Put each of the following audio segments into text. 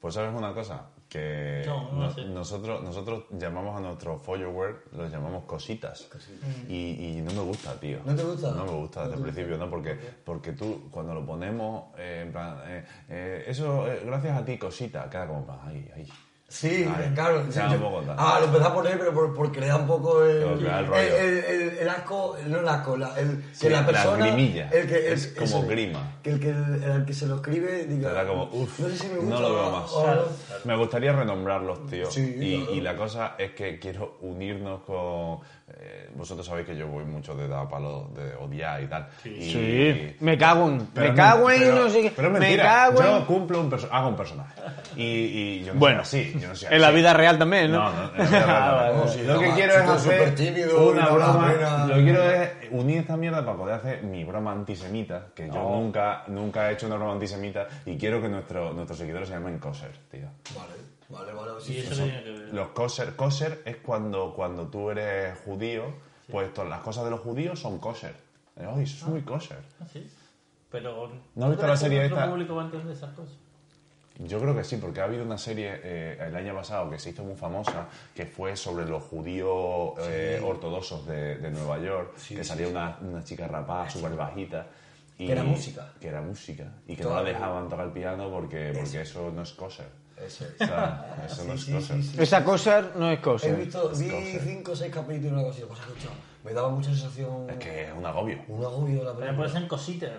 Pues sabes una cosa, que No, no no- sé. nosotros, nosotros llamamos a nuestros follower, los llamamos cositas. Y, y no me gusta, tío. ¿No te gusta? No me gusta desde el principio, ¿no? Porque, porque tú, cuando lo ponemos, eh, en plan, eh, eh, eso, eh, gracias a ti, cosita, queda como, ay, ay. Sí, Vale. claro. Sí, un yo- ah, lo empecé a poner, pero por- porque le da un poco el, el rollo. el, el- el asco, no el asco, la, el, Sí, que la la persona. grimilla. El que, el- Es como eso, grima. Que el que, el, el que se lo escribe diga. Te da como, uff, no sé si me gusta no lo veo o- más. Me gustaría renombrarlos, tío. Sí, y, claro. y la cosa es que quiero unirnos con... eh, vosotros sabéis que yo voy mucho de dar palo de odiar y tal. Y- Sí. Me cago en. Pero me cago en pero- no sé qué. Pero me cago yo en. cumplo un hago un personaje. Y, y yo no Bueno, así. Yo no soy En la vida real también, ¿no? No, no, en la vida real Ah, no. sí, Lo que quiero es hacer tímido una broma. Lo que quiero es unir esta mierda para poder hacer mi broma antisemita, que yo nunca, nunca he hecho una broma antisemita y quiero que nuestro- nuestros seguidores se llamen kosher, tío. Vale, vale, vale. Sí, eso que ver. Los kosher, kosher es cuando, cuando tú eres judío, pues todas las cosas de los judíos son kosher. Ay, eso es muy kosher. Ah, sí. Pero. ¿No has visto la serie esta? público va a entender esas cosas? Yo creo que sí, porque ha habido una serie eh, el año pasado que se hizo muy famosa, que fue sobre los judíos eh, ortodoxos de, de Nueva York, que salía una, una chica rapada súper bajita. Y, Que era música. Que era música. Y que no la dejaban tocar el piano porque, porque eso no es kosher. Eso es. O sea, eso no es Sí, kosher. sí, sí. Esa cosa no es cosa. He visto, vi cosas. cinco o seis capítulos y una cosa, cosa que escuchado. Me daba mucha sensación. Es que es un agobio. Un agobio la película. pueden ser cositas.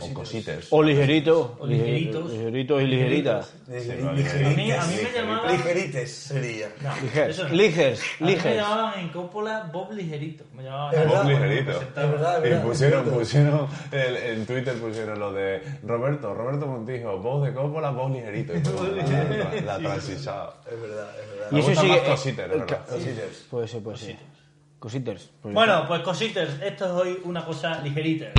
O cositas. O ligerito. O ligeritos. Ligeritos y ligeritas. Ligerites. A mí- a mí me llamaban- Ligerites sería. No, Ligers. eso no. Ligers. A mí me llamaban en Coppola Bob Ligerito. Me llamaban verdad. Bob Ligerito. presentaba. Es verdad, es Y pusieron, pusieron el- en Twitter pusieron lo de Roberto, Roberto Montijo, voz de Coppola, voz ligerito. Y todo, la, la, la transichada. Es verdad, es verdad. Y eso sigue. Cositas, verdad. Cositas. Puede ser, puede ser. Cositas. Bueno, pues cositas. Esto es hoy una cosa ligerita.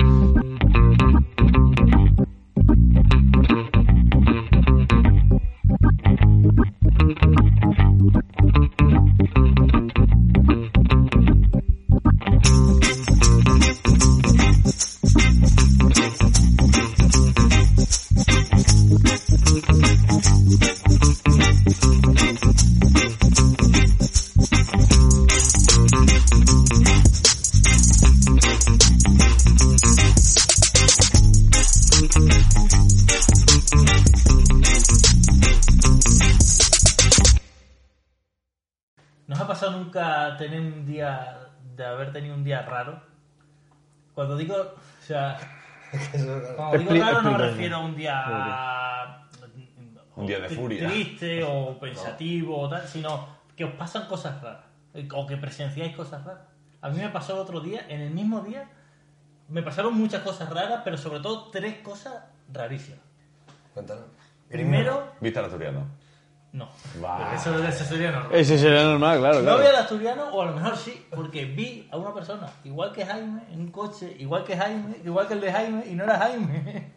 Tenido un día raro? Cuando digo, o sea, cuando digo Expli- raro no me refiero a un día... Un día de furia. Triste o pensativo o tal, sino que os pasan cosas raras. O que presenciáis cosas raras. A mí me pasó el otro día, en el mismo día, me pasaron muchas cosas raras, pero sobre todo tres cosas rarísimas. Cuéntanos. Primero, ¿Viste al asturiano? No. Va. Eso, eso sería normal. Ese será normal, claro. No vi al asturiano, o a lo mejor sí, porque vi a una persona, igual que Jaime, en un coche, igual que Jaime, igual que el de Jaime, y no era Jaime.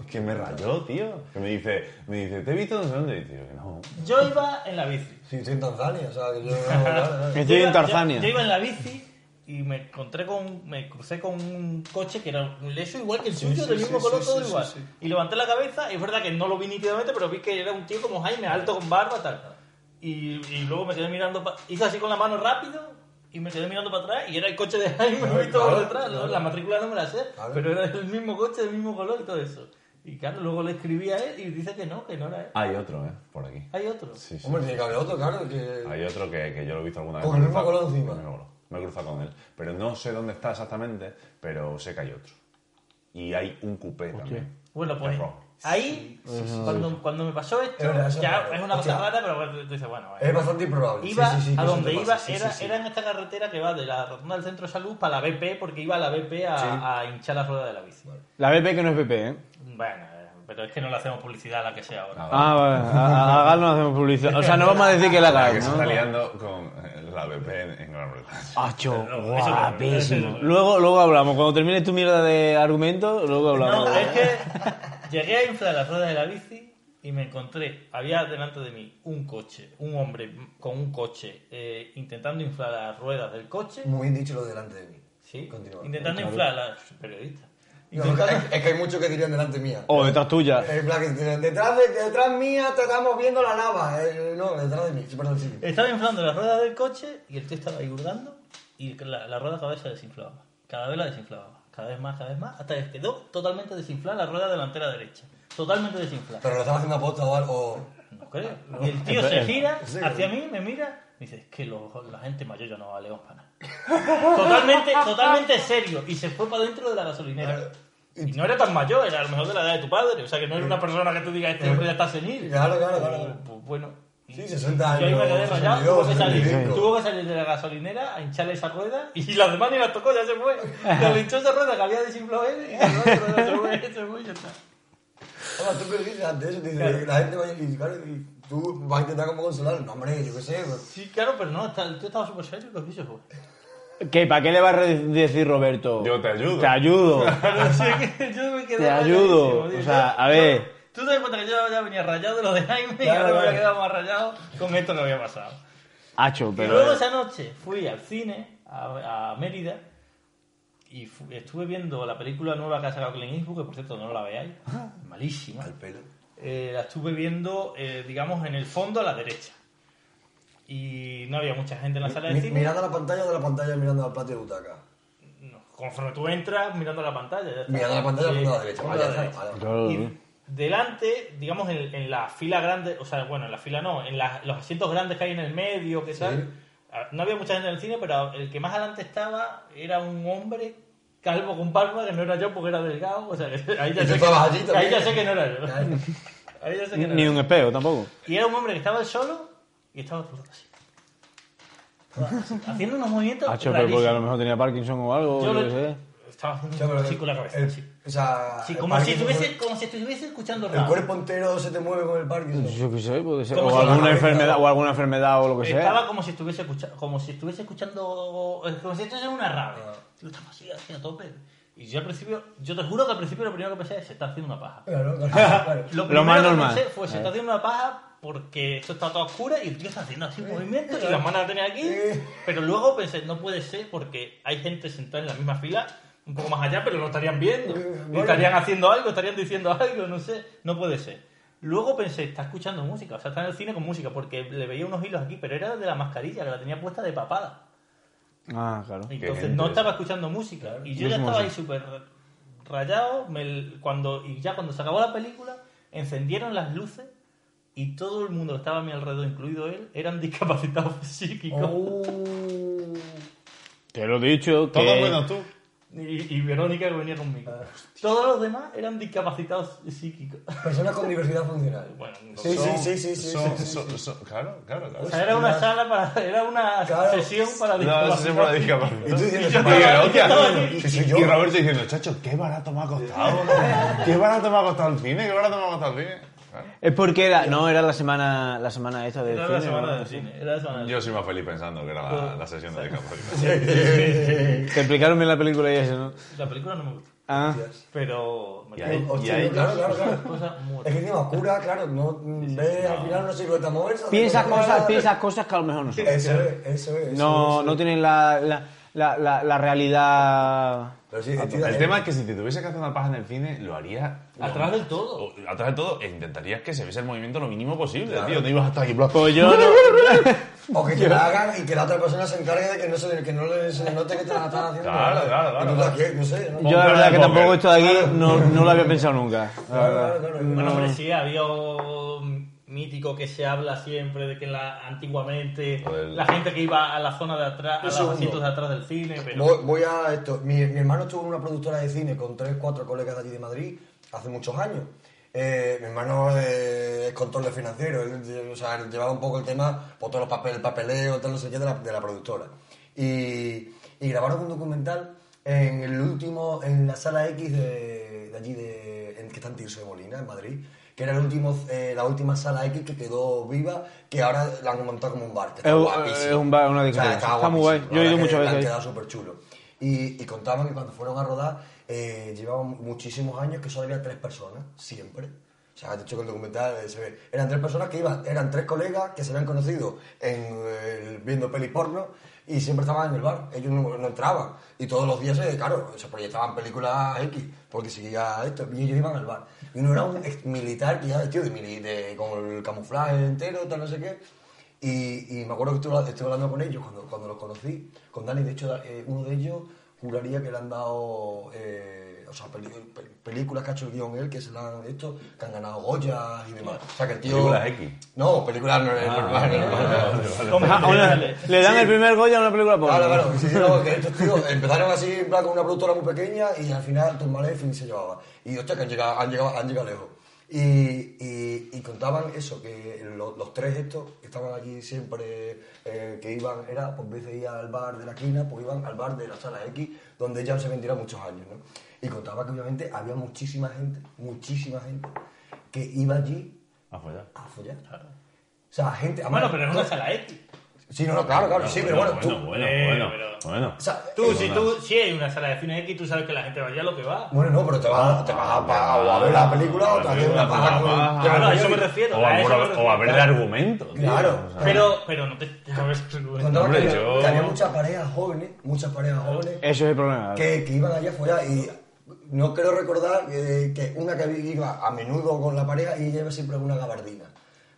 Es que me rayó, tío. Que me dice, me dice, ¿te he visto no sé dónde? Y digo que no. Yo iba en la bici. Sí, estoy en Tanzania, o sea, que yo... vale, vale. Estoy en. Yo, yo iba en la bici y me encontré con, me crucé con un coche que era eso igual que el suyo, sí, del mismo sí, color, sí, todo sí, igual. sí, sí. Y levanté la cabeza, y es verdad que no lo vi nítidamente, pero vi que era un tío como Jaime, alto con barba, tal. Y, y luego me quedé mirando, pa- hice así con la mano rápido y me quedé mirando para atrás y era el coche de Jaime Claro, y todo claro, por detrás. ¿no? claro. La matrícula no me la sé, Claro. pero era el mismo coche, del mismo color y todo eso. Y claro, luego le escribí a él y dice que no, que no era él. Hay otro, ¿eh? Por aquí. Hay otro. Sí, sí. Hombre, tiene que haber otro, claro, que... Hay otro que, que yo lo he visto alguna vez. Con el Me mismo color encima. Me he cruzado con él. Pero no sé dónde está exactamente, pero sé que hay otro. Y hay un coupé también. Bueno, pues ahí, cuando, cuando me pasó esto, Es verdad, eso es ya es una cosa rara, pero bueno, tú dices, bueno. Es bastante improbable. Iba sí, sí, sí, que a donde iba, era, sí, sí. era en esta carretera que va de la rotonda del centro de salud para la BP, porque iba a la BP a, Sí. a hinchar la rueda de la bici. La BP que no es BP, ¿eh? Bueno, eh, pero es que no le hacemos publicidad a la que sea ahora. Ah, vale. A, a Gal no hacemos publicidad. O sea, no vamos a decir que la La haga. que se está liando con la BP en, Gran Bretaña. Acho, guapísimo. Luego, luego hablamos. Cuando termines tu mierda de argumento, luego hablamos. No, es que llegué a inflar la rueda de la bici y me encontré, había delante de mí un coche, un hombre con un coche eh, intentando inflar las ruedas del coche. Muy bien dicho lo de delante de mí. Sí, Continúa. intentando inflar las periodista. No, es, que- es que hay muchos que dirían delante mía. O detrás tuya. En plan, que detrás, de, detrás mía te estamos viendo la lava. Eh, no, detrás de mí. Perdón, sí. Estaba inflando la rueda del coche y el tío estaba ahí hurgando y la, la rueda cada vez se desinflaba. Cada vez la desinflaba. Cada vez más, cada vez más, hasta que quedó totalmente desinflada la rueda delantera derecha. Totalmente desinflada. Pero lo estaba haciendo aposta o algo. No creo. Y el tío se gira hacia mí, me mira, me dice, es que lo- la gente mayor ya no vale para nada. Totalmente, totalmente serio. Y se fue para dentro de la gasolinera. Y no era tan mayor, era a lo mejor de la edad de tu padre. O sea, que no era una persona que tú digas, este hombre ya está senil. Claro, claro, claro. Pues, bueno. Sí, 60 Yo ahí me quedé años, rayado, 62, tuvo que, salir, 65. tuvo que salir de la gasolinera a hincharle esa rueda y las demás ni las tocó, ya se fue. Le hinchó esa rueda que había desinflado él y se fue, se fue y ya está. Ahora, tú qué dices ante eso, te dice, la gente va a claro, y tú vas a intentar como consolarlo. No, hombre, yo qué sé. pues, Sí, claro, pero no, está- el tío estaba súper serio y y se fue. ¿Qué? ¿Para qué le va a decir Roberto? Yo te ayudo. Te ayudo. Yo me quedé Te ayudo. O sea, a ver. Tú te das cuenta que yo ya venía rayado de lo de Jaime y Claro, ahora me había claro. quedado más rayado con esto que había pasado. Hacho, Y luego esa noche fui al cine, a, a Mérida, y estuve viendo la película nueva que ha sacado Clint Eastwood, que por cierto no la veáis, malísima. Al pelo. Eh, la estuve viendo, eh, digamos, en el fondo a la derecha. Y no había mucha gente en la sala de Mi- cine. mirando a la pantalla o de la pantalla mirando al patio de butaca. No, conforme tú entras mirando la pantalla. ya está. Mirando a la pantalla Sí, mirando a la derecha. a la derecha. vale. Claro, Y delante, digamos, en, en la fila grande, o sea, bueno, en la fila no, en la- los asientos grandes que hay en el medio, que tal, ah, no había mucha gente en el cine, pero el que más adelante estaba era un hombre calvo con palma, que no era yo porque era delgado, o sea, que ahí ya, sé que, ahí ya sé que no era yo. Ahí ya sé que no Ni era un yo. espejo tampoco. Y era un hombre que estaba solo y estaba todo así. Haciendo unos movimientos Hacho, pero porque a lo mejor tenía Parkinson o algo, Yo yo lo- qué sé. Estaba haciendo pero así con la cabeza. el- así. O sea, Sí, como si, estuviese, como si estuviese escuchando El rap. cuerpo entero se te mueve con el Parkinson. Yo qué sé, puede ser. ¿Cómo O llama? alguna enfermedad, o alguna enfermedad o lo que Estaba sea. como si estuviese escuchando, como si estuviese escuchando, como si estuviese en una radio. Ah. Yo estaba así, así a tope. Y yo al principio, yo te juro que al principio lo primero que pensé es, se está haciendo una paja. Claro, claro, claro. Lo, Lo primero más que normal. pensé fue, se Eh. está haciendo una paja porque esto está todo oscuro y el tío está haciendo así un movimiento y las manos las tenía aquí. Eh. Pero luego pensé, no puede ser porque hay gente sentada en la misma fila, un poco más allá, pero lo estarían viendo. Eh, Y bueno. estarían haciendo algo, estarían diciendo algo, no sé. No puede ser. Luego pensé, está escuchando música, o sea, está en el cine con música, porque le veía unos hilos aquí, pero era de la mascarilla, que la tenía puesta de papada. Ah, claro. Entonces no estaba escuchando música. Y yo ya estaba ahí súper rayado. me- cuando, y ya cuando se acabó la película, encendieron las luces y todo el mundo que estaba a mi alrededor, incluido él, eran discapacitados psíquicos. Oh. Te lo he dicho. Todo que... menos tú. Y, y Verónica que venía conmigo. Todos los demás eran discapacitados psíquicos. Personas con diversidad funcional. Bueno, Sí, sí, sí, sí, sí. Son- sí, sí, son- sí. son- claro, claro, claro. o sea, era una sala para. Era una Claro. sesión para puede discapacitados. Y tú discapacitar. diciendo, Y yo- y Roberto diciendo, chacho, qué barato me ha costado. Qué barato me ha costado el cine, qué barato me ha costado el cine. Claro. Es porque era. No, era la semana, la semana Era cine. la semana ¿no? del cine. Era la semana del Yo soy más feliz pensando que era la, la sesión de discapacidad. Te explicaron bien la película y eso, ¿no? La película no me gustó. Ah. Pero. me Y ahí- quedó- Hostia, ahí- claro, claro, claro. cosa muy Es que encima oscura, claro, no ves al final una silueta moverse. Piensas cosas, piensas cosas que a lo mejor no son. Eso es, eso es. No, eso no es. tienen la, la, la, la, la realidad. Pero sí, de El tema es que si te tuviese que hacer una paja en el cine, lo haría... Atrás del todo. o- Atrás de todo, e intentarías que se viese el movimiento lo mínimo posible, Claro. tío. No ibas a estar aquí... bla, Pues yo no. O que te la hagan y que la otra persona se encargue de que no se, que no le, se le note que te la están haciendo. Claro, claro, claro. Yo la verdad que tampoco esto de aquí no, no lo había pensado nunca. la Claro, claro, claro. Bueno, hombre, sí, había un mítico que se habla siempre de que la, antiguamente del- la gente que iba a la zona de atrás, a los segundo. asientos de atrás del cine, pero Voy, voy a esto. Mi, mi hermano estuvo en una productora de cine con tres, cuatro colegas de allí de Madrid hace muchos años. Eh, mi hermano eh, es control financiero, él, o sea, él llevaba un poco el tema, por todos los papeles, el papeleo, tal, no sé qué, de la, de la productora. Y, y grabaron un documental en el último, en la sala X de, de allí, de, en, que está en Tirso de Molina, en Madrid, que era el último, eh, la última sala X que quedó viva, que ahora la han montado como un bar. Que está Es es un bar, una O sea, discoteca. estaba Está muy guay. Yo he ido muchas veces han quedado súper chulo. Y, y contaban que cuando fueron a rodar, eh, llevaban muchísimos años que solo había tres personas, siempre. O sea, de hecho, con el documental eh, se ve. Eran tres personas que iban, eran tres colegas que se habían conocido en, eh, viendo peli porno y siempre estaban en el bar. Ellos no, entraban. Y todos los días, claro, se proyectaban películas X, porque seguía esto. Y ellos iban al bar. Y uno era un militar que ya vestido de, de- con el camuflaje entero, tal, no sé qué. Y, y me acuerdo que estuve, estuve hablando con ellos cuando, cuando los conocí, con Dani. De hecho, eh, uno de ellos juraría que le han dado. eh, o sea, peli- pe- películas que ha hecho el guion él, que se la han hecho, que han ganado Goya y demás. O sea, que el tío... Películas X. No, películas no, le dan el primer Goya a una película porno. Claro, claro, sí, sí, no, que estos tíos empezaron así, en plan, con una productora muy pequeña y al final Tom Malefin se llevaba. Y hostia, que han llegado, han llegado, han llegado lejos. Y, y, y contaban eso, que lo- los tres estos que estaban allí siempre, eh, que iban, era, pues de ir al bar de la esquina, pues iban al bar de la sala X, donde ya se vendieron muchos años, ¿no? Y contaba que obviamente había muchísima gente, muchísima gente, que iba allí A follar. a follar. O sea, gente... Bueno, además, pero es una sala X. Sí, no, no, claro, claro, sí, pero bueno, tú... bueno, bueno, Eh, bueno, pero- bueno. o sea, Tú, eh, si tú, si hay una sala de cine X, tú sabes que la gente vaya a lo que va. Bueno, no, pero te vas, te vas a, o a ver la película o te haces una paja con Ah, Claro, a eso me refiero. O a, ver el argumento. Claro. Pero, pero no te. Hombre, que, había- yo- que había muchas parejas jóvenes, muchas parejas jóvenes Eso es el problema. que, que iban allá a follar y no creo recordar eh, que una que iba a menudo con la pareja y ella iba siempre una gabardina.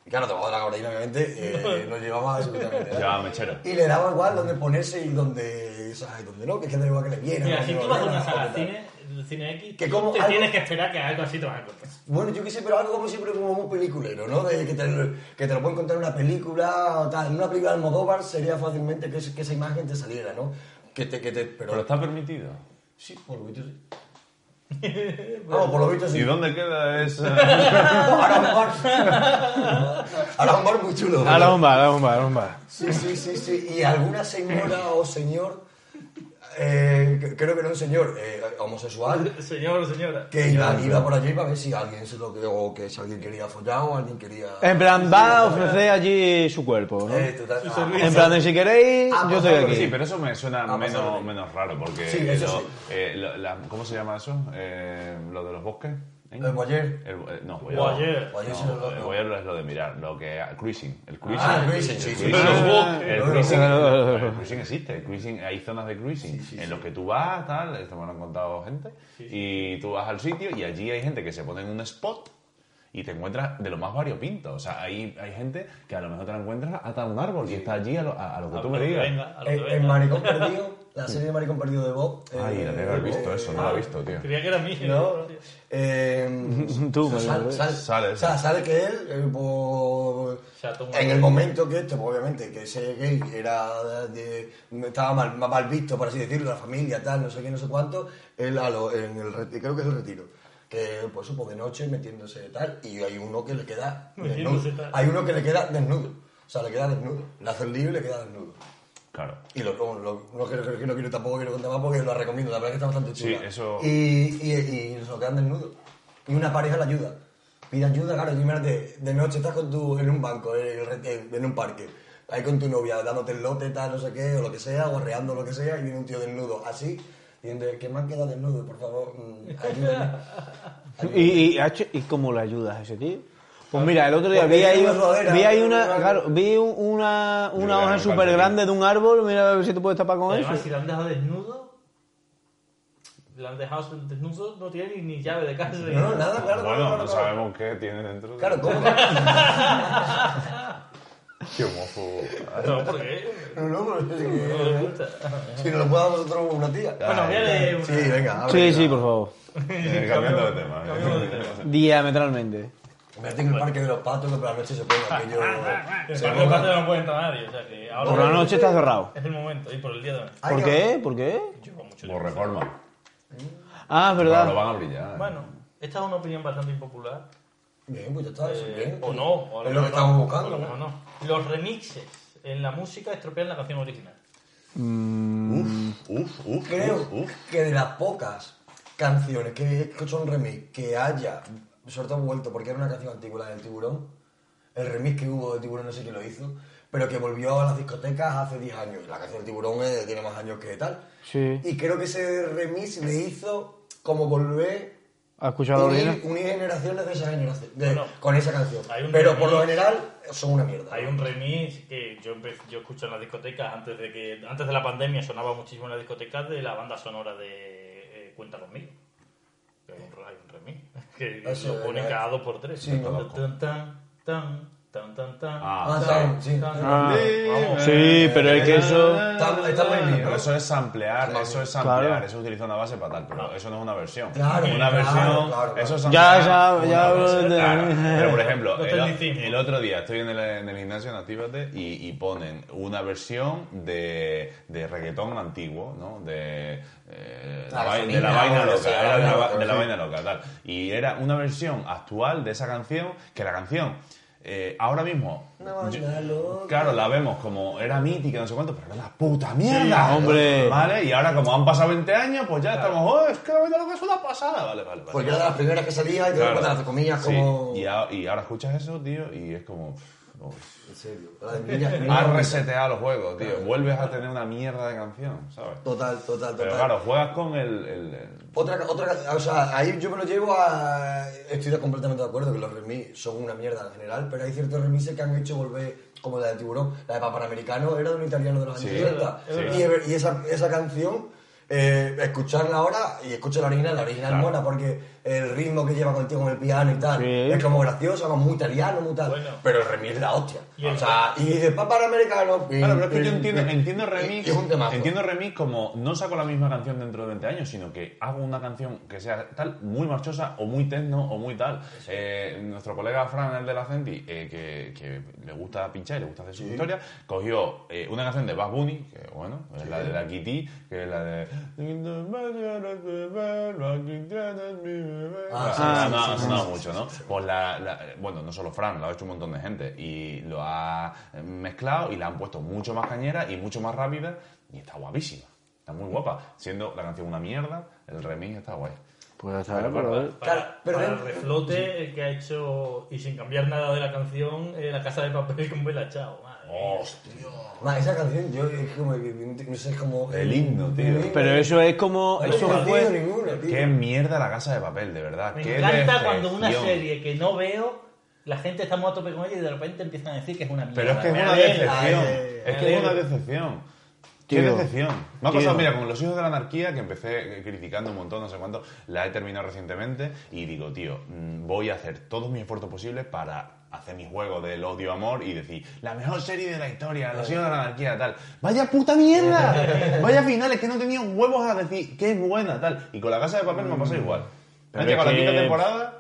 Y claro, debajo de la gabardina obviamente eh, no llevaba absolutamente. Llevaba mechero. Y le daba igual donde ponerse y donde, o sea, y donde no, que es que da igual que le vieran. Mira, si que tú lo vas a una sala de que cine, cine X, Que como te algo- tienes que esperar que algo así te vas a encontrar. Bueno, yo qué sé, pero algo como siempre como muy peliculero, ¿no? De que, te, que te lo pueden contar en una película o tal. En una película de Almodóvar sería fácilmente que, que esa imagen te saliera, ¿no? Que te, que te, pero, Pero está permitido. Sí, por lo visto sí. Vamos, por lo visto sí. ¿Y dónde queda esa...? Ahora un bar. Ahora un bar muy chulo. Ahora un bar, ahora un bar, ahora un bar. Sí, sí, sí, sí. Y alguna señora o señor, eh, creo que era un señor eh, homosexual, Señor o señora. que iba, iba por allí para ver si alguien se lo que, o que si alguien quería follar o alguien quería. En plan, va a ofrecer allí su cuerpo, ¿no? Eh, total- Su ah. En plan, de si queréis, Ah, yo estoy pues, Sí, aquí. pero eso me suena Ah, menos, menos raro porque... Sí, eso lo- sí. eh, lo- la- ¿Cómo se llama eso? Eh, ¿Lo de los bosques? ¿Eh? El voyeur. El, eh, no, Voyeur. voyeur. No, no, el no. voyeur es lo de mirar, lo que cruising, el cruising. Ah, el cruising, sí, El sí. cruising, Ah, el cruising, existe, el cruising, hay zonas de cruising en los que tú vas, tal, esto me lo han contado gente, y tú vas al sitio y allí hay gente que se pone en un spot y te encuentras de lo más variopinto. O sea, hay, hay gente que a lo mejor te la encuentras hasta un árbol y está allí a lo, a, a lo que A tú me digas. el venga. Maricón Perdido, la serie de Maricón Perdido de Bob. Ay, eh, la tengo que haber visto eh, eso, no la he visto, tío. Creía que era mío. No, eh, Tú, sal- lo sal- Sale, o sea, sale que él, eh, pues, ha tomado- en el momento que este, pues, obviamente, que ese gay era de, estaba mal, mal visto, por así decirlo, la familia, tal, no sé qué, no sé cuánto, él a lo- en el, creo que es el retiro, que pues supo de noche metiéndose tal, y hay uno que le queda desnudo, tal. hay uno que le queda desnudo, o sea, le queda desnudo, le hace el lío y le queda desnudo. Claro. Y lo, lo- lo- no, quiero, que no quiero tampoco quiero contar más porque lo recomiendo, la verdad es que está bastante chula. Sí, eso- Y, y, y se lo quedan desnudos. Y una pareja le ayuda. Pide ayuda, claro, imagínate, de noche estás con tu, en un banco, en, el- en un parque, ahí con tu novia, dándote el lote, tal, no sé qué, o lo que sea, guarreando lo que sea, y viene un tío desnudo, así, diciendo, que me han quedado desnudo, por favor, mm, ayúdame. ¿Y, y, Hacho, ¿Y cómo le ayudas a ese tío? Pues mira, el otro día vi ahí, vi ahí una- claro, vi un- una, una hoja súper grande de un árbol, mira a ver si te puedes tapar con Además, eso. si le han dejado desnudo, le han dejado desnudo, no tiene ni, ni llave de casa. No, no, nada. claro, Bueno, no sabemos qué tiene dentro. de- Claro, ¿cómo? Qué homófobo. No, ¿por qué? No, no, pero No que- le gusta. Si nos lo puede dar nosotros una tía. Bueno, voy a leer una. Sí, venga, abre, Sí, sí, por favor. Eh, cambiando de tema. De tema. Diametralmente. Me en el parque de los patos que por la noche se ponga aquello. El se parque de ponga- no puede entrar nadie, o sea que ahora Por la noche está cerrado. es el momento, y por el día también. Ay, ¿Por que- qué? ¿Por qué? Yo con mucho Por reforma. Ah, es Bueno, lo verdad. van a brillar. Bueno, esta es una opinión bastante impopular. Bien, pues ya está, eso Eh, bien. o no, o Es lo que estamos buscando. no. Los remixes en la música estropean la canción original. Uf, uf, uf. Creo uf, uf. que de las pocas canciones que, que son remix que haya, sobre todo vuelto, porque era una canción antigua, la del tiburón, el remix que hubo de tiburón no sé quién lo hizo, pero que volvió a las discotecas hace 10 años. La canción del tiburón tiene más años que tal. Sí. Y creo que ese remix le hizo como volver ¿Has escuchado unir, generaciones de esa generación, de- Bueno, con esa canción. hay un Pero por lo general son una mierda. Hay un remix que yo, yo escucho en las discotecas antes de que antes de la pandemia sonaba muchísimo en las discotecas de la banda sonora de eh, Cuenta conmigo. Que Hay un, hay un remix que Eso, lo ponen eh, cada dos por tres. sí, Tan, conozco. tan, tan, tan, tan, tan, Ah, sí. tan, Ah. vamos. Sí, pero es que eso... Está, está muy bien, eso es samplear, eso es samplear, Claro. eso utiliza una base para tal, pero eso no es una versión. Claro, una claro, versión, claro, claro. eso es Ya, samplear ya, ya, base, de- claro. Pero por ejemplo, el, otro día estoy en el, en el gimnasio en Actívate y, y ponen una versión de, de reggaetón antiguo, ¿no? De, eh, la, de vaina loca, era de la, vaina loca, tal. Y era una versión actual de esa canción, que la canción, eh, ahora mismo, vaina loca. Claro, la vemos como era mítica, no sé cuánto, pero era una puta mierda. hombre. Vale, y ahora como han pasado 20 años, pues ya estamos, oh, es que la vida loca es una pasada. Vale, vale, vale. Porque era de las primeras que salía y te Claro. las comillas Sí, como. Y, a- y ahora escuchas eso, tío, y es como. En serio. La de niña- niña Has reseteado los juegos, tío. Vuelves a tener una mierda de canción, ¿sabes? Total, total, total. Pero claro, juegas con el. el- el- Otra, otra, o sea, ahí yo me lo llevo a. Estoy completamente de acuerdo que los remix son una mierda en general, pero hay ciertos remixes que han hecho volver, como la de Tiburón, la de Papanamericano era de un italiano de los años Sí, 70. es verdad. Y, y esa, esa canción, eh, escucharla ahora y escuchar la original, la original Claro. mola porque el ritmo que lleva contigo con el piano y tal Sí. es como gracioso, como muy italiano, muy tal. Bueno. Pero el remix es la hostia. Y o sea, y de Papanamericano. Claro, pero es que yo entiendo, entiendo remix. Es un temazo. Entiendo remix como no saco la misma canción dentro de 20 años, sino que hago una canción que sea tal, muy marchosa, o muy techno, o muy tal. Eh, nuestro colega Fran, el de la Centi, eh, que, que le gusta pinchar y le gusta hacer su historia, cogió eh, una canción de Bad Bunny, que bueno, es la de la Kitty, que es la de. Ah, Ah, sí, no, sí, ha sí, sonado sí, mucho, ¿no? Pues la, la- bueno, no solo Fran, lo ha hecho un montón de gente y lo ha mezclado y la han puesto mucho más cañera y mucho más rápida y está guapísima. Está muy guapa. Siendo la canción una mierda, el remix está guay. Pues pero... pero- Para, Claro, pero para ven- el reflote el que ha hecho, y sin cambiar nada de la canción, eh, La Casa de Papel con Bella Chao. ¡Hostia! Ma, esa canción, yo es como, no sé, es como... El himno, tío. Pero eso es como... No Eso tiene fue... ninguno, tío. ¡Qué mierda la casa de papel, de verdad! Me ¡Qué encanta cuando una serie que no veo, la gente está muy a tope con ella y de repente empiezan a decir que es una mierda. Pero es que es una decepción. Es que es una decepción. ¡Qué Tío. decepción! Me ha Tío. pasado, mira, con Los Hijos de la Anarquía, que empecé criticando un montón, no sé cuánto, la he terminado recientemente y digo, tío, mm, voy a hacer todos mis esfuerzos posibles para hacer mi juego del odio-amor y decir, la mejor serie de la historia, Los Hijos de la Anarquía, tal. ¡Vaya puta mierda! ¡Vaya finales que no tenían huevos a decir que es buena, tal! Y con La Casa de Papel me pasa igual. Pero Han llegado a es la quinta temporada...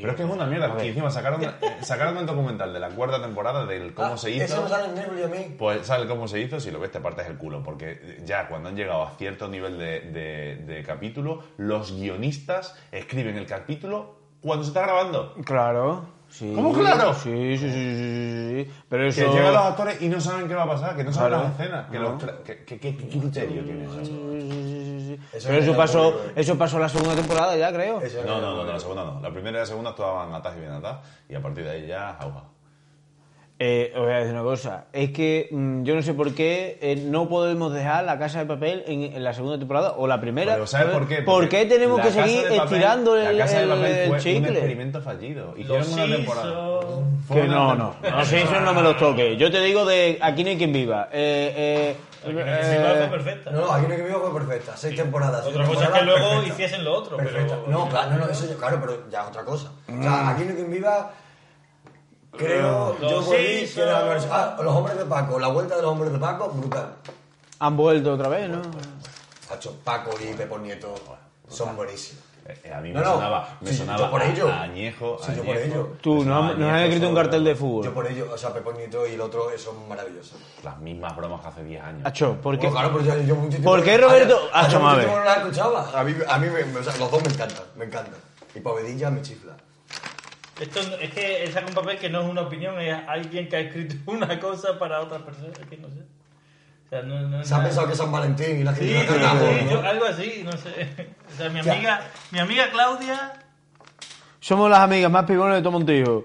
Pero es que es una mierda, porque encima sacaron, sacaron el documental de la cuarta temporada del cómo Ah, se hizo. Eso me sale en Netflix a mí. Pues sabe cómo se hizo, si lo ves te partes el culo, porque ya cuando han llegado a cierto nivel de, de- de capítulo, los guionistas escriben el capítulo cuando se está grabando. Claro. Sí. ¿Cómo claro? Sí, sí, sí, sí, sí. Pero Que eso... llegan los actores y no saben qué va a pasar, que no saben Claro. las escenas. Que No. los tra- que- que- que- ¿Qué criterio tiene eso? Sí, sí, sí, sí. Eso Pero es eso pasó, que- eso pasó la segunda temporada ya, creo. Eso No, es no, no, que- la segunda no. La primera y la segunda estaban atadas y bien atadas, y a partir de ahí ya, jauja. Eh, os voy a decir una cosa. Es que mm, yo no sé por qué eh, no podemos dejar la casa de papel en, en la segunda temporada o la primera. Pero ¿sabes por qué? ¿Por qué tenemos que seguir Papel- estirando el, La Casa de el- Papel el fue un chicle? experimento fallido. Hicieron Los una temporada. Fue Que no, no. Los Simpsons no me los toque. Yo te digo de Aquí no hay quien viva. Eh, eh, Aquí no eh, hay quien viva fue perfecta. No, aquí no hay que viva fue perfecta. Seis temporadas. Otra cosa es que luego perfecta. hiciesen lo otro, Perfecta. pero... No, claro, no, no, eso ya, claro, pero ya es otra cosa. O Mm. sea, aquí no hay quien viva. Creo, Los yo volví que era la versión- Ah, los hombres de Paco, la vuelta de los hombres de Paco, brutal. han vuelto otra vez, ¿no? Hacho, Paco y Pepo Nieto son buenísimos. Eh, eh, a mí No, me no. sonaba, me Sí, sonaba yo por a- ello. a añejo, Sí, yo por añejo. ello. Tú, nos han añejo escrito un cartel de Yo fútbol. por ello, o sea, Pepo Nieto y el otro son maravillosos. Las mismas bromas que hace 10 años. Acho, ¿por qué? Bueno, claro, pero yo, yo mucho tiempo- ¿Por qué, Roberto? Mucho mame. tiempo no las escuchaba. A mí, a mí me- o sea, los dos me encantan, me encantan. Y Povedilla me chifla. Esto no- es que él saca un papel que no es una opinión, es alguien que ha escrito una cosa para otra persona, es que no sé. O sea, no, no es Se ha nada- pensado que es San Valentín y la gente sí, la canta, sí, ¿no? yo- algo así, no sé. O sea, mi amiga, mi amiga Claudia, Somos las amigas más pibones de todo Montijo.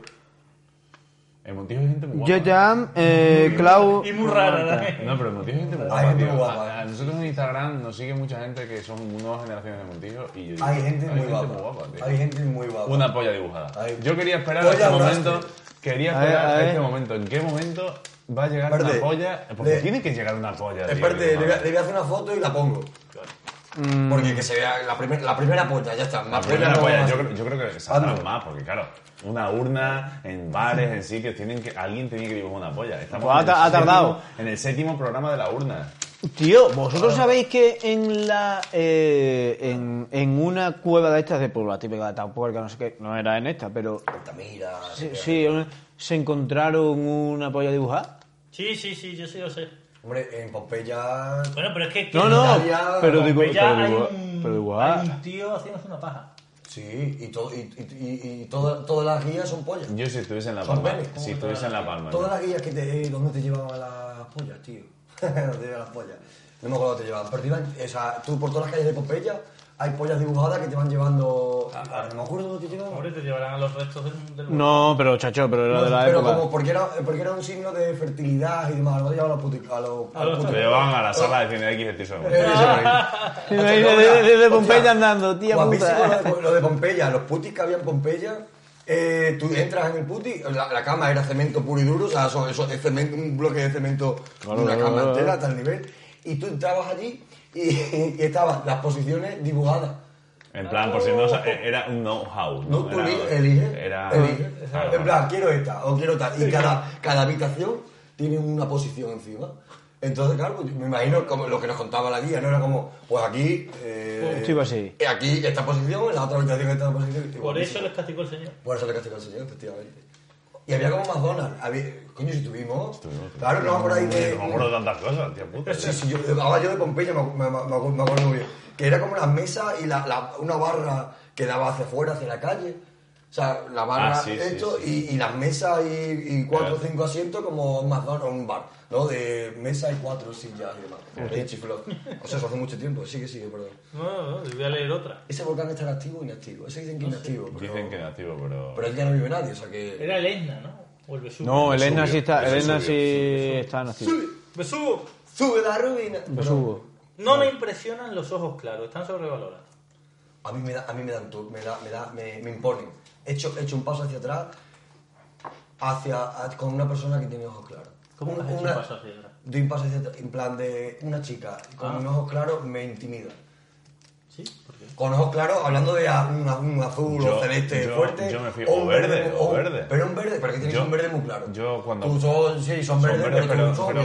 En Montijo hay gente muy guapa. Yo Jam, eh, Clau. Y muy rara también. No, pero en Montijo hay gente muy Hay guapa, gente tío. muy guapa, A, a nosotros en Instagram nos sigue mucha gente que son nuevas generaciones de Montijo y yo digo, Hay gente muy guapa. tío. Hay gente muy guapa. Una polla dibujada. Hay- Yo quería esperar Polla este momento. Quería A ver, esperar a este momento. ¿En qué momento va a llegar Espérate. una polla? Porque Le- tiene que llegar una polla. Espérate, le voy, a, dibujada. le voy a hacer una foto y la pongo. Mm, Porque que se vea la, primer- la primera polla, ya está. La primera polla yo, creo- yo creo que saldrán más, porque claro, una urna en bares, en sitios, tienen que, alguien tiene que dibujar una polla. Estamos Pues ha en el ta- ha tardado. séptimo- En el séptimo programa de la urna. Tío, vosotros sabéis que en la eh, en, en una cueva de estas de pues, la típica de Tapuerca, no sé qué, no era en esta, pero Altamira, sí, sí, una- se encontraron una polla dibujada. Sí, sí, sí, yo sí lo sé. Hombre, en Pompeya. Bueno, pero es que... No, no, Italia, pero digo, Pompeya pero hay dibuja- un, pero dibujada. hay un tío haciéndose una paja. Sí, y, todo, y, y, y, y toda- todas las guías son pollas. Yo si estuviese en La Palma, penes. si estuviese en La Palma, Todas las guías que te. ¿Dónde te llevaban las pollas, tío? ¿Dónde te llevaban las pollas? No me acuerdo dónde te llevaban. Pero te iban, o sea, tú por todas las calles de Pompeya hay pollas dibujadas que te van llevando. Ahora no me acuerdo dónde te llevaban. Hombre, te llevarán a los restos del... del No, pero chacho, pero era de la pero época. como porque era, porque era un signo de fertilidad y demás, lo llevaban a los puti- a los, A los- puti- Te llevaban a la sala de cine X de ahí. Desde, Pompeya andando, tía puta. lo de, lo de Pompeya, los putis que había en Pompeya. eh, tú entras en el puti, la, la cama era cemento puro y duro, o sea, eso, eso es cemento, un bloque de cemento, Claro, una claro, cama claro. entera a tal nivel. Y tú entrabas allí y, y estaban las posiciones dibujadas. En plan, por si no, sa- era un know-how. No, ¿no? tú Era- eli- eliges, Era. Claro, En plan, quiero esta o quiero tal. Y cada, cada habitación tiene una posición encima. Entonces, claro, pues, me imagino como lo que nos contaba la guía, ¿no? Era como, pues aquí... Eh, iba así. eh, Aquí esta posición, en la otra habitación esta posición. y Por eso les castigó el señor. Por eso le castigó al señor, efectivamente. Y había como McDonald's. Había, coño, si tuvimos. Claro, no, por ahí de. No me acuerdo de tantas cosas, tío puta. Sí, sí, yo, ahora yo de Pompeya me, me, me, me acuerdo me acuerdo muy bien. Que era como una mesa y la, la- una barra que daba hacia afuera, hacia la calle. O sea, la barra Ah, sí, sí, esto sí. Y, y las mesas y, y cuatro o cinco asientos como un McDonald's, un bar, ¿no? De mesa y cuatro sillas y demás. O sea, eso hace mucho tiempo. Sigue, sigue, perdón. No, no, no, voy a leer otra. Ese volcán está activo o inactivo. Ese dicen que inactivo. Pero, Dicen que nativo, pero. pero ahí ya no vive nadie, o sea que. Era el Etna, ¿no? O el Vesubio. No, Vesubio, Elena sí está, Vesubio, Elena sí está en activo. Vesubio. Sube la ruina. Besugo. No me impresionan los ojos claros, están sobrevalorados. A mí me da, a mí me dan me da, me da, me, me imponen. He hecho, he hecho un paso hacia atrás hacia con una persona que tiene ojos claros. ¿Cómo has hecho Una- un paso hacia atrás? Doy un paso hacia atrás, en plan de una chica con Ah. unos ojos claros me intimida. Con ojos claros, hablando de un, un azul Yo- o celeste yo- fuerte. yo me fui- un o verde, o verde. Pero un verde, pero que tienes Yo- un verde muy claro. yo cuando- Tus ojos, sí, son Son verdes, pero,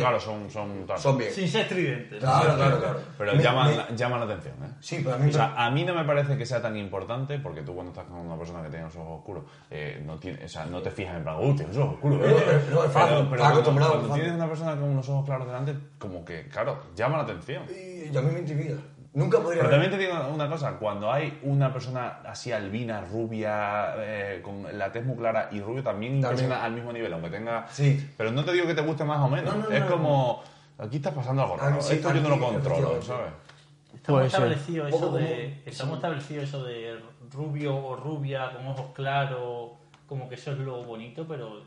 claro, son. son, bien. Sin ser estridente. Claro, claro, claro. Pero Me- llaman, me- llaman la atención, ¿eh? Sí, pero a mí O sea, a mí no me parece que sea tan importante porque tú cuando estás con una persona que tiene los ojos oscuros, eh, no, tiene, o sea, no te fijas en plan, uy, tienes los ojos oscuros. ¿eh?". pero- no, es fácil, Pero, pero estás cuando, tienes una persona con unos ojos claros delante, como que, claro, llama la atención. y a mí me intimida. Nunca podría Pero haber- también te digo una cosa, cuando hay una persona así albina, rubia, eh, con la tez muy clara y rubio, también impresiona al mismo nivel, aunque tenga... Sí. Pero no te digo que te guste más o menos, No, no, es no, como... Aquí está pasando algo raro, sí, esto yo no lo controlo. ¿sabes? Estamos ser. establecido eso de. establecido eso de rubio o rubia con ojos claros, como que eso es lo bonito, pero.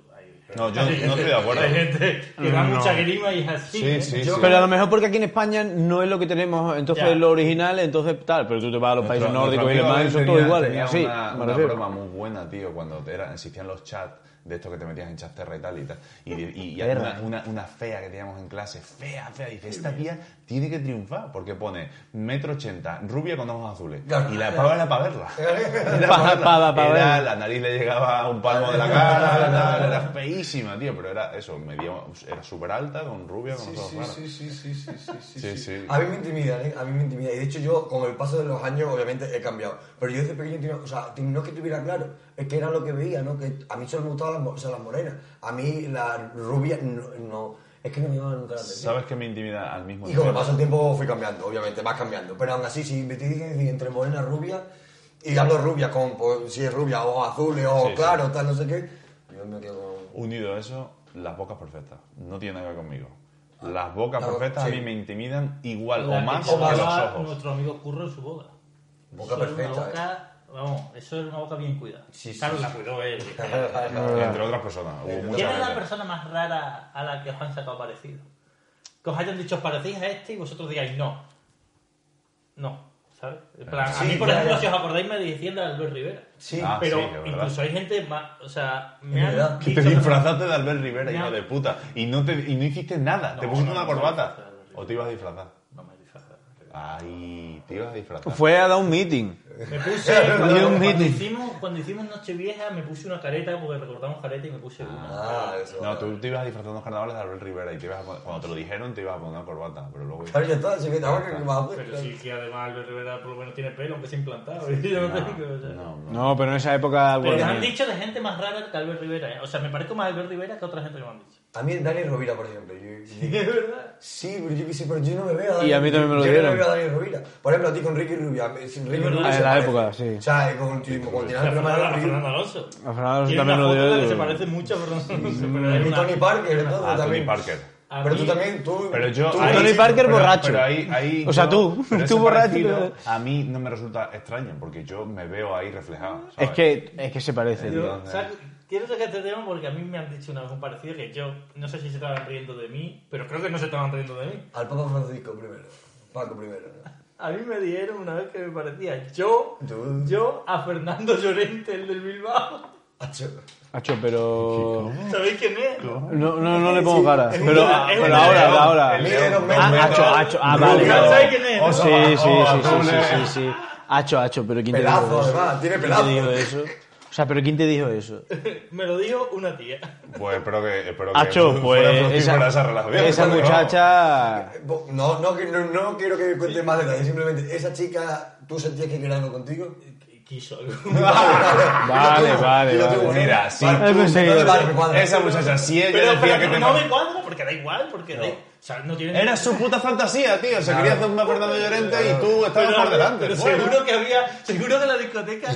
No, yo no estoy de acuerdo. Hay gente que da No. mucha grima y es así. Sí, ¿eh? sí, Yo- sí. Pero a lo mejor porque aquí en España no es lo que tenemos, entonces Ya. es lo original, entonces tal, pero tú te vas a los países Nuestro- nórdicos y demás y amigo son Abel todos tenía- iguales, tenía así, una, me una refiero. broma muy buena, tío, cuando era, existían los chats de estos que te metías en Chasterra y tal y tal. Y, y, y Terra. una, una, una fea que teníamos en clase, fea, fea, dice, esta tía tiene que triunfar porque pone metro ochenta, rubia con ojos azules. Y la pava era para verla. Era Pa- verla. Era-. La nariz le llegaba a un palmo de la cara, tal, era feísima, tío, pero era eso, medía, era súper alta, con rubia, con ojos sí, claros. sí, sí, sí, sí, sí, sí, Sí, sí. A mí me intimida, ¿eh? A mí me intimida. Y de hecho yo, con el paso de los años, obviamente he cambiado. Pero yo desde pequeño, tenía- o sea, no es que tuviera claro, es que era lo que veía, ¿no? Que a mí solo me gustaban las, o sea, las morenas. A mí las rubias, no, no- es que no me llaman nunca la atención. ¿Sabes qué me intimida al mismo Y con el paso del tiempo fui cambiando, obviamente, vas cambiando. Pero aún así, si me te dicen entre morena y rubia, y hablo rubia con, pues, si es rubia, ojos azules, ojos Sí, sí. claros, tal, no sé qué, yo me quedo con... Unido a eso, las bocas perfectas. No tiene nada que ver conmigo. Las bocas La- perfectas sí. a mí me intimidan igual La o que más que los ojos. nuestro amigo Curro en su boda. Boca perfecta, Una boca Vamos, eso era una boca bien cuidada. Sí, sí, claro, sí. la cuidó él. Entre otras personas. Hubo ¿Quién es la persona más rara a la que os han sacado parecido? Que os hayan dicho os parecéis a este y vosotros digáis no. No, ¿sabes? En plan, a Sí, mí, por ya, ejemplo, ya. si os acordáis, me decían de Albert Rivera. Sí, Ah, Pero sí, es incluso hay gente más. O sea, me Es han. dicho te disfrazaste de Albert Rivera, hijo han- de puta. Y no, te, y no hiciste nada. te No, pusiste no, una no corbata. Rivera. ¿O te ibas a disfrazar? No me. Ay, te ibas a disfrazar. Fue a dar un meeting. Me puse. Cuando, cuando hicimos, cuando hicimos Nochevieja, me puse una careta porque recordamos careta y me puse una. Ah, eso. No, tú te ibas de los carnavales de Albert Rivera y te ibas a poner- cuando te lo dijeron te ibas a poner una corbata, pero luego... Claro, ya está, si que ahora que hacer. Pero sí que además Albert Rivera por lo menos tiene pelo, aunque se implantado. yo no, tengo, o sea. no, no. No, pero en esa época... Pero me han dicho de gente más rara que Albert Rivera. ¿eh? O sea, me parezco más a Albert Rivera que a otra gente que me han dicho. A mí Dani Rovira, por ejemplo. Yo, yo- ¿Es verdad? sí, pero yo pero yo no me veo a Dani Y a mí también me lo yo dieron. no me veo a Dani Rovira. Por ejemplo, a ti con Ricky Rubio. a mí- sin Ricky. Rubio Ah, se en la parece. época, sí. O sea, con, con, A Fernando, Alonso. A Fernando Alonso también lo dio. se parece mucho a Fernando Alonso. Y Tony Parker, entonces Ah, Tony también. Parker. A Pero mí- tú también, tú. Pero yo... tú- ahí- Tony Parker pero- borracho. Pero ahí, ahí O sea, yo- tú, tú borracho, parecido A mí no me resulta extraño porque yo me veo ahí reflejado. ¿sabes? Es que, es que se parece, Yo, tío. Quiero sacar este tema porque a mí me han dicho una vez un parecido que yo no sé si se estaban riendo de mí, pero creo que no se estaban riendo de mí. Al Papa Francisco primero. Paco primero. ¿no? A mí me dijeron una vez que me parecía yo, yo a Fernando Llorente, el del Bilbao. Hacho. Hacho, pero... ¿Sabéis quién es? No, no, no le pongo cara. Pero, una- pero una ahora, león. ahora. Dos metros. Ah. Ah, vale, ¿Sabéis quién es? Oh? Sí, sí, sí, sí, sí, sí, sí. Hacho, Hacho, pero ¿quién te dijo eso? tiene ¿Quién pedazo. te dijo eso? O sea, pero ¿quién te dijo eso? Me lo dijo una tía. Pues espero que... Espero que Hacho, fuera pues esa, esa relación. esa ¿no? muchacha... No, no, que- no, no quiero que cuentes más detalles, simplemente esa chica, ¿tú sentías que quería algo contigo? Quiso algo. Vale, vale, vale. Mira, sí, Vale, tú- vale, vale, me cuadra. Esa muchacha, si ella Pero, decía pero que no, te... no me cuadra porque da igual, porque da- o sea, no tiene Era su puta fantasía, tío. Se quería hacer una Fernando Llorente y tú estabas Pero- por delante. Pero Bueno. seguro que había, seguro que en la discoteca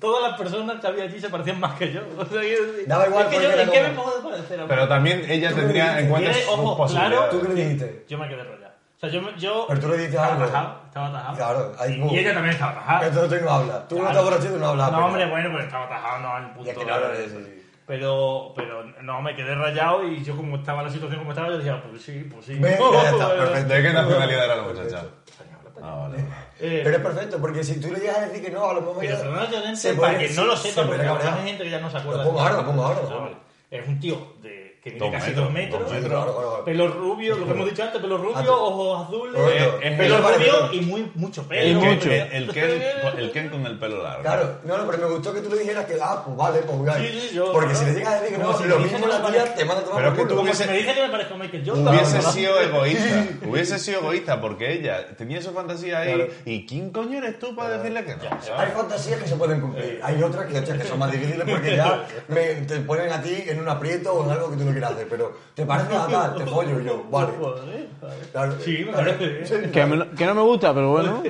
todas las personas que había allí se parecían más que yo. O sea, Daba igual es que yo, ¿en qué me puedo parecer? Pero también ella tendría en cuenta sus ojos posibilidades. ¿Tú qué le dijiste? Yo me quedé rayado. O sea, yo, me- yo Pero tú le dices estaba algo. atajado, estaba atajado. Claro, ahí y, ella también estaba atajada. Entonces tú no hablas. Tú no Claro. estás borracho y tú no hablas. No, pero- hombre, bueno, pero estaba atajado, no al punto Y es que no hablas de eso, sí. Pero, pero no, me quedé rayado y yo como estaba la situación como estaba, yo decía, pues sí, pues sí. Ve, ya está, perfecto. ¿De qué nacionalidad era la muchacha? Ah, vale. Eh, Pero es perfecto, porque si tú le llegas a decir que no, a lo mejor Pero Fernando Llorente, se para puede- quien no lo se sepa, puede porque hay gente que ya no se acuerda. Lo pongo ahora, lo pongo ahora, Ah. Es un tío de, que mide Dos casi metros, dos metros, dos metros, claro, claro. pelo rubio, lo que hemos dicho antes, pelo rubio, ojos azules, eh, Es pelo el- rubio y muy, mucho pelo. Y El mucho. Ken- El Ken, el Ken con el pelo largo. Claro, no, no, pero me gustó que tú le dijeras que, ah, pues vale, pues. Sí, sí, yo- Porque si le llegas a decir que no, si lo mismo la tía te manda a tomar Pero por que culo. tú Como si hubiese- me dice que me parezco a Michael Jordan. Hubiese sido egoísta, hubiese sido egoísta porque ella tenía su fantasía ahí Claro. y ¿quién coño eres tú para decirle que no? Hay fantasías que se pueden cumplir. Hay otras que, son más difíciles porque ya te ponen a ti en un aprieto o en algo que tú no hacer. Pero te parece a tal, te follo y yo. Vale. Joder. Claro. Sí, me parece bien. Que, me- que no me gusta, pero bueno.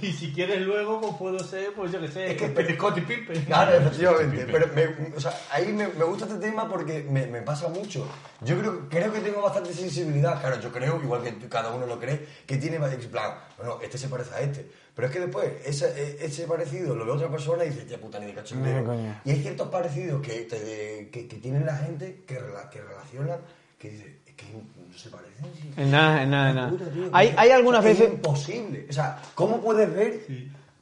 Y si quieres luego, pues puedo ser, pues yo qué sé, Es que- Peter Scott y Pippen. Claro, efectivamente. Pero me, o sea, ahí me, me gusta este tema porque me, me pasa mucho. Yo creo, creo que tengo bastante sensibilidad. Claro, yo creo, igual que cada uno lo cree, que tiene en plan, bueno, este se parece a este. Pero es que después, ese, ese parecido lo ve otra persona y dice, ya puta ni de cachondeo. No, y hay ciertos parecidos que, te- que, que tienen la gente que, rela- que relacionan, que dice, es que no se parecen. sí". En nada, en nada, en nada. Puta, tío, Hay, es- hay algunas es veces... imposible. O sea, ¿cómo puedes ver?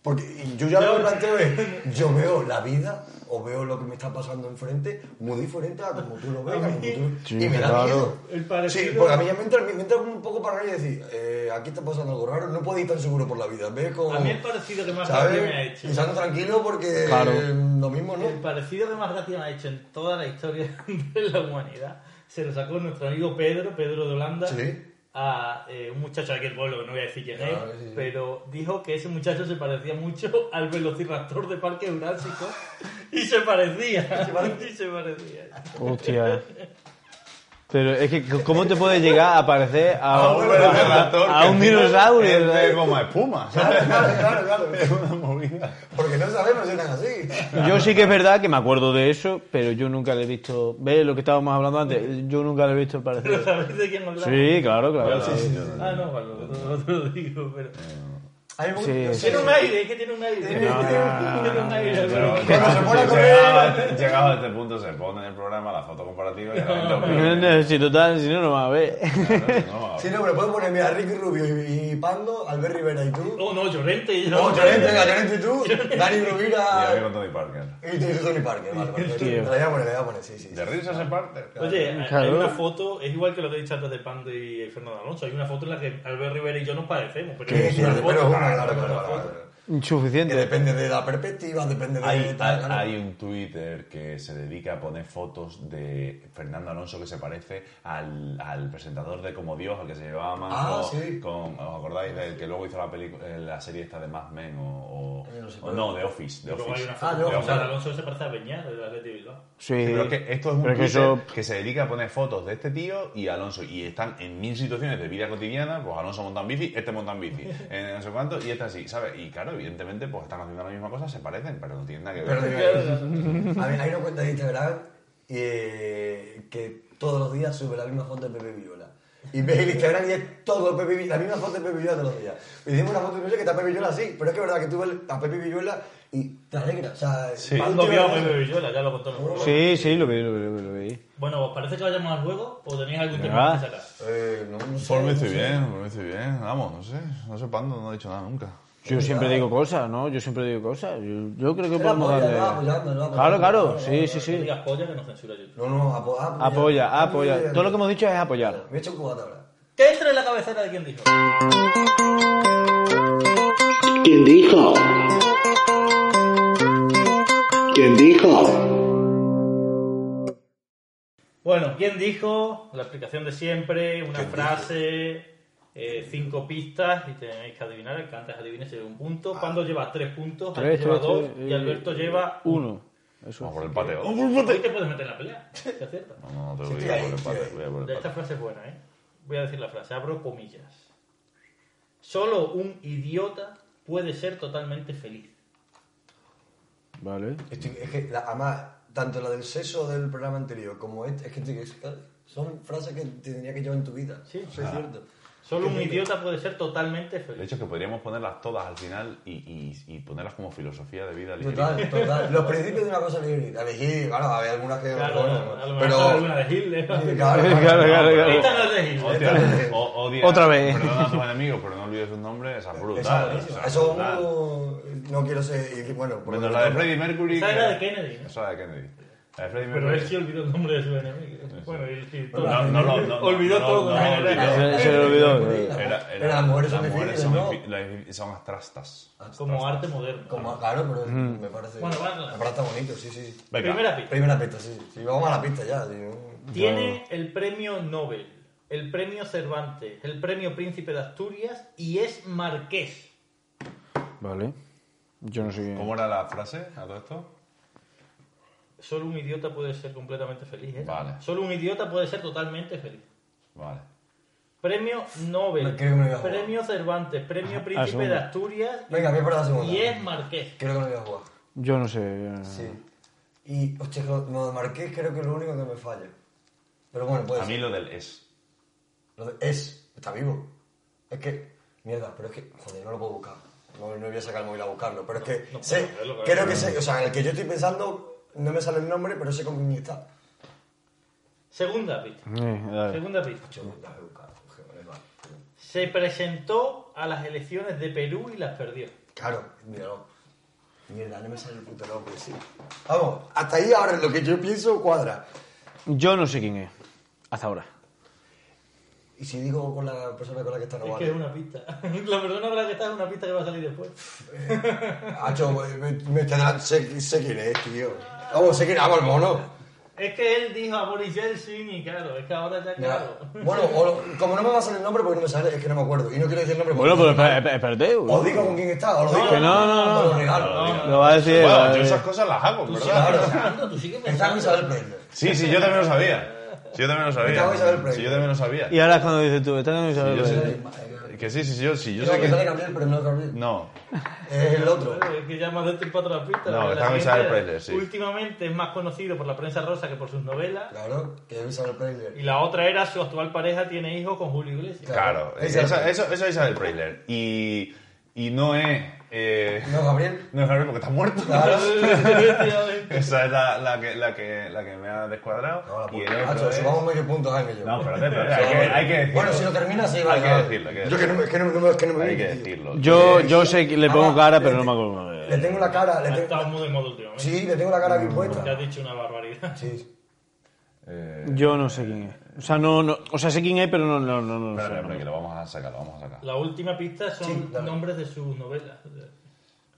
Porque yo ya lo planteo es, yo veo la vida o veo lo que me está pasando enfrente muy diferente a como tú lo ves. A a mí- como tú- Sí, y me da claro. miedo. El parecido- Sí, porque a mí ya me entra, me entra un poco para y decir, eh, aquí está pasando algo raro, no puedo ir tan seguro por la vida. Ves como, A mí el parecido que más ¿sabes? gracia me ha hecho. Pisando tranquilo porque Claro. eh, lo mismo, ¿no? El parecido que más gracia me ha hecho en toda la historia de la humanidad se lo sacó nuestro amigo Pedro, Pedro de Holanda, Sí. A eh, un muchacho de aquel pueblo que no voy a decir quién es, Claro, sí, sí. pero dijo que ese muchacho se parecía mucho al velociraptor de Parque Jurásico y se parecía. y se parecía. Hostia. Pero es que, ¿cómo te puede llegar a parecer a, A un a que un dinosaurio? es de ¿sabes? goma espuma. Claro, claro, claro, claro. Es una movida. Porque no sabemos si eran así. Yo sí que es verdad que me acuerdo de eso, pero yo nunca le he visto. ¿Ves lo que estábamos hablando antes? Yo nunca le he visto el ¿Pero parecido. sabéis de quién hablamos? Sí, claro, claro. Sí, sí, sí. Ah, no, bueno, no te lo digo, pero... A mí me Sí, gusta- sí, Tiene un aire, es que tiene un aire. Tiene un aire. Pero Cuando se pone a correr- llegado, a- este punto se pone en el programa la foto comparativa y la gente opina. Si total, si no, no va a ver. Claro, no, Sí, no, pero puedes poner, mira, Ricky Rubio y, y Pando, Albert Rivera y tú. Oh, no, Llorente. y No, Llorente, venga, Llorente y tú. Dani Y a mí Rovira con Tony Parker. y tú y Tony Parker. Vale, vale. Me la voy a poner, la voy a poner, sí, sí. De risa se parte. Oye, hay- una foto, es igual que lo que he dicho antes de Pando y Fernando Alonso. Hay una foto en la que Albert Rivera y yo nos parecemos. Pero Claro, claro, claro, claro. Que Insuficiente. depende de la perspectiva, depende de... Hay, tal, hay- un Twitter que se dedica a poner fotos de Fernando Alonso que se parece al, al presentador de Como Dios, al que se llevaba más Ah, con, sí. con- ¿Os acordáis del que luego hizo la, película- eh, la serie esta de Mad Men o, no sé, o pero- no, de Office? De Y luego hay Office. una Ah, foto de de Office, claro. Alonso se parece a Beñat, de Bilbao. Sí. Pero es que esto es un Twitter eso- que se dedica a poner fotos de este tío y Alonso y están en mil situaciones de vida cotidiana, pues Alonso monta en bici, este monta en bici, en no sé cuánto y este así, ¿sabes? Y claro, evidentemente pues están haciendo la misma cosa, se parecen, pero no tienen nada que ver. Pero, a mí hay una cuenta de Instagram eh, que todos los días sube la misma foto de Pepe Villola. Y ves el Instagram y es todo Pepe Villola, la misma foto de Pepe Villola todos los días. Y hicimos una foto de Pepe Villola que está Pepe Villola así, pero es que es verdad que tú ves a Pepe Villola y te alegra. O sea, Sí. tío vio a Pepe Villola, ya lo contó programa. Sí, sí, lo vi, lo vi, lo vi, lo vi. Bueno, ¿os parece que vayamos al juego o tenéis algún tema que sacar? Eh, no, no sé, Por mí no estoy sé. bien, por mí estoy bien, vamos, no sé, no sé Pando, no he dicho nada nunca. Yo siempre digo cosas, ¿no? Yo siempre digo cosas. Yo, yo creo que podemos apoya, darle... apoyando, apoyando. Claro, claro, Claro, sí, sí, No sí. digas polla que nos censura YouTube. No, no, apo- apoya. Apoya, apoya. Todo lo que hemos dicho es apoyar. Me he hecho un cubata ahora. ¿Qué entra en la cabecera de quien dijo? ¿Quién dijo? ¿Quién dijo? Bueno, ¿quién dijo? La explicación de siempre, una frase, eh, cinco pistas y tenéis que adivinar. El que antes adivine se lleva un punto. Pando lleva tres puntos, Tres, Alex lleva tres, dos tres, y eh, Alberto lleva uno. Eso. Vamos por el pateo. Hoy te puedes meter en la pelea, si aciertas. No, no, no te voy a ahí, por el ahí. voy a por el Esta frase es buena, ¿eh? Voy a decir la frase, abro comillas. Solo un idiota puede ser totalmente feliz. Vale. Estoy- es que, la, además, tanto la del sexo del programa anterior como este, es que estoy- es- son frases que te tendría que llevar en tu vida. Sí. es cierto. Solo un idiota puede ser totalmente De feliz. hecho, que podríamos ponerlas todas al final y, y, y ponerlas como filosofía de vida ligerita. Total, total. Los principios de una cosa ligerita. Elegir, claro, hay algunas que. Claro, bueno, pero. alguna de Hitler. Claro, Claro, claro, claro. Esta no es de o- odia- Otra vez. Perdona a tus enemigos, pero no olvides sus nombres, esa es brutal. esa Eso brutal. uh, no quiero ser. Bueno, por Menos la de. Freddie Mercury. Esa era de Kennedy. Esa era de Kennedy. Pero él sí olvidó el nombre de su enemigo. Bueno, y, y todo. No, no, no, no, olvidó no, todo. no, no. Se- le olvidó. Era- Era- las mujeres son son abstrastas. Como arte moderno. Como, claro, pero me parece. Bueno. Me parece bonito, sí, sí. Venga. Primera pista. Primera pista, sí. sí. Vamos a la pista ya. sí. Tiene el premio Nobel, el premio Cervantes, el premio Príncipe de Asturias y es marqués. Vale. Yo no sé qué. ¿Cómo era la frase a todo esto? Solo un idiota puede ser completamente feliz, ¿eh? Vale. Solo un idiota puede ser totalmente feliz. Vale. Premio Nobel, Me creo que me voy a jugar. premio Cervantes, premio Príncipe segundo. de Asturias Venga, voy por la segunda. y es marqués. Creo que no voy a jugar. Yo no sé. yo no- Sí. Y, hostia, lo lo de Marqués creo que es lo único que me falla. Pero bueno, puede A mí lo del es. Lo de es, está vivo. Es que, mierda, pero es que, joder, no lo puedo buscar. No, no voy a sacar el móvil a buscarlo. Pero es que, no sé, creo que sé, o sea, el que yo estoy pensando, no me sale el nombre, pero sé con quién está. Segunda pista. Eh. Segunda pista. Se presentó a las elecciones de Perú y las perdió. Claro, míralo. Mierda, no me sale el puto nombre, sí. Vamos, hasta ahí ahora lo que yo pienso cuadra. Yo no sé quién es. Hasta ahora. Y si digo con la persona con la que está no Es vale. que es una pista. La persona con la que está es una pista que va a salir después. Hacho, me, me tendrá- sé, sé quién es, tío. Vamos, sé quién es, vamos, el mono. Es que él dijo a Boris Yeltsin y claro, es que ahora ya claro. Bueno, o lo- como no me va a salir el nombre porque no me sale, es que no me acuerdo. Y no quiero decir el nombre Bueno, pero espérate, espérate. Os digo con quién está, o lo digo. Que no, no, no. lo regalo. Lo va a decir. Bueno, va a yo decir. esas cosas las hago, Tú ¿verdad? Claro. tú sigues Está pensando. Isabel Preisler. Sí, sí, yo también lo sabía. Sí, yo también lo sabía. Estaba Isabel Preisler. Sí, yo también lo sabía. Y ahora es cuando dices tú, está en el yo sé. Que sí, sí, sí, yo, sí, yo sé que sale. Gabriel, pero no es Gabriel. No, Es el otro. Es que ya más de tiempo atrás pista. No, Preisler, sí. Últimamente es más conocido por la prensa rosa que por sus novelas. Claro, que es Isabel Preisler. Y la otra era su actual pareja tiene hijos con Julio Iglesias. claro. Eso, eso, eso es Isabel Preisler. Y, y no es. Eh, ¿No, Gabriel? no es Gabriel porque está muerto. Claro. Esa es la, la, que, la, que, la que me ha descuadrado. No, la y el otro Macho, es- subamos medio punto, Jaime yo. No, espérate, espérate, hay que, hay que decirlo. Bueno, si lo termina, sí, vale. Hay que decirlo, hay que Yo que no me, que no, me- es que no me Hay que decirlo. Yo, yo sé que le pongo Ah, cara, le- pero no me acuerdo. Le tengo la cara, le tengo... estado muy de moda últimamente. Sí, le tengo la cara aquí Te puesta. has dicho una barbaridad. Sí. Eh, Yo no sé quién es. O sea, no, no, o sea, sé quién es, pero no, no, no, no, espérate, sé. espérate, que lo vamos a sacar, lo vamos a sacar. La última pista son Sí, dale. nombres de sus novelas.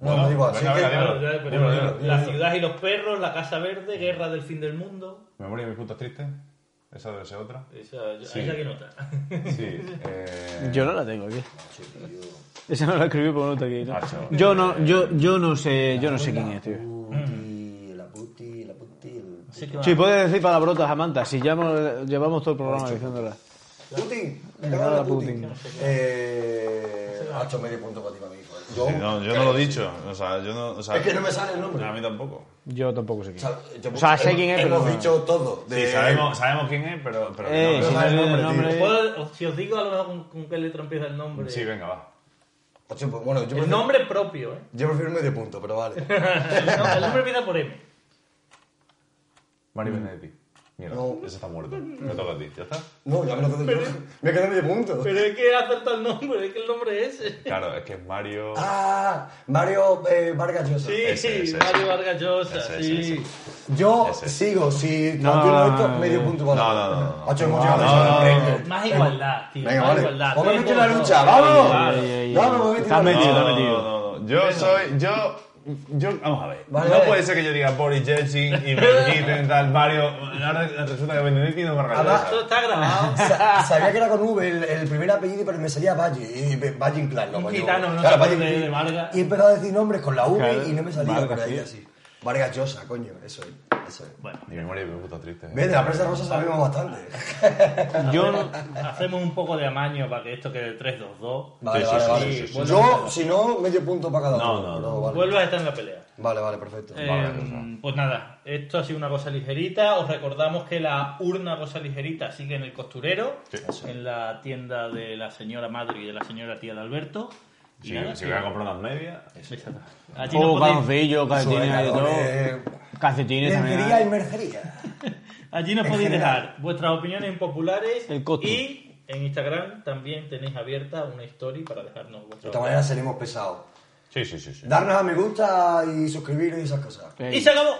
No, no digo así. venga, venga, Claro, ya. La ciudad y los perros, La casa verde, Guerra del fin del mundo. ¿Memoria de mis puntos tristes? ¿Esa debe ser otra? Esa, Sí. esa que nota. Sí. Eh, Yo no la tengo aquí. Esa no la escribí porque no está aquí. ¿no? Macho. Yo no, yo, yo no sé, yo no sé quién es, tío. Que va. Sí, puedes decir palabrotas, Amanda. Si llevamos, llevamos todo el programa diciéndolas. Putin. La Putin. Putin. Eh, ha hecho medio punto para ti, para mí. Yo, sí, no, yo no lo he dicho. O sea, yo no. O sea, Es que no me sale el nombre. A mí tampoco. Yo tampoco sé quién es. O sea, sé quién es, pero Hemos no. dicho todo. Sí, de- sabemos, sabemos quién es, pero. pero Eh, no, si no- no el el nombre, nombre. Puedo- si os digo a lo mejor con, con qué letra empieza el nombre. Sí, venga, va. Ocho, Bueno, yo el prefiero, nombre propio, ¿eh? yo prefiero medio punto, pero vale. El, no- el nombre empieza por M. Mari Benedetti. Mira, No. ese está muerto. Me toca a ti, ¿ya está? No, ya me lo quedo yo. Me quedé medio punto. Pero es que acertado el nombre, es que el nombre es ese. Claro, es que es Mario. Ah, Mario eh, Vargas Llosa. Sí, Ese, ese, Mario ese. Vargas Llosa, Ese, sí. ese, ese. Yo Ese. sigo, si No, no, esto, no, medio no. punto para No, no, no, no. Ocho, hemos No, llegado a no, no, reina. Más igualdad, tío. Venga, más vale. igualdad. He Tres, metido en la lucha. ¡vamos! Ay, me metido metido, en la estás no, metido. no, no. Yo soy. Yo. Yo, vamos a ver. Vale, no vale. puede ser que yo diga Boris Yeltsin y me quiten tal Mario. Ahora resulta que Benedetti no me regresa. Esto está grabado. Sa- Sabía que era con V el, el primer apellido, pero me salía Valle. Y Valle Inclán, no, gitano, no Claro, Valle de. Vargas. Y he empezado a decir nombres con la V Claro, y no me salía Vargas, sí. así. Vargas Llosa, coño, eso es. Eso es. Bueno, Mi memoria me puta triste. Ves, de la prensa rosa sabemos bastante. Yo no, hacemos un poco de amaño para que esto quede 3-2-2. Vale, sí, vale, sí, vale. sí, sí. Yo, si no, medio punto para cada No, uno. no, no. Vale. Vuelvas a estar en la pelea. vale, vale, perfecto. Eh, pues nada, esto ha sido una cosa ligerita. Os recordamos que la urna cosa ligerita sigue en el costurero, en la tienda de la señora madre y de la señora tía de Alberto. Si, nada, si que- voy a comprar unas medias. Exacto. Allí juego podéis, calzoncillos, calcetines y todo. Calcetines también. Lencería y mercería. allí nos podéis general. dejar vuestras opiniones impopulares El costo. y en Instagram también tenéis abierta una story para dejarnos De vuestras esta manera seremos pesados. Sí, sí, sí. sí. Darnos a me gusta y suscribiros y esas cosas. Y se acabó.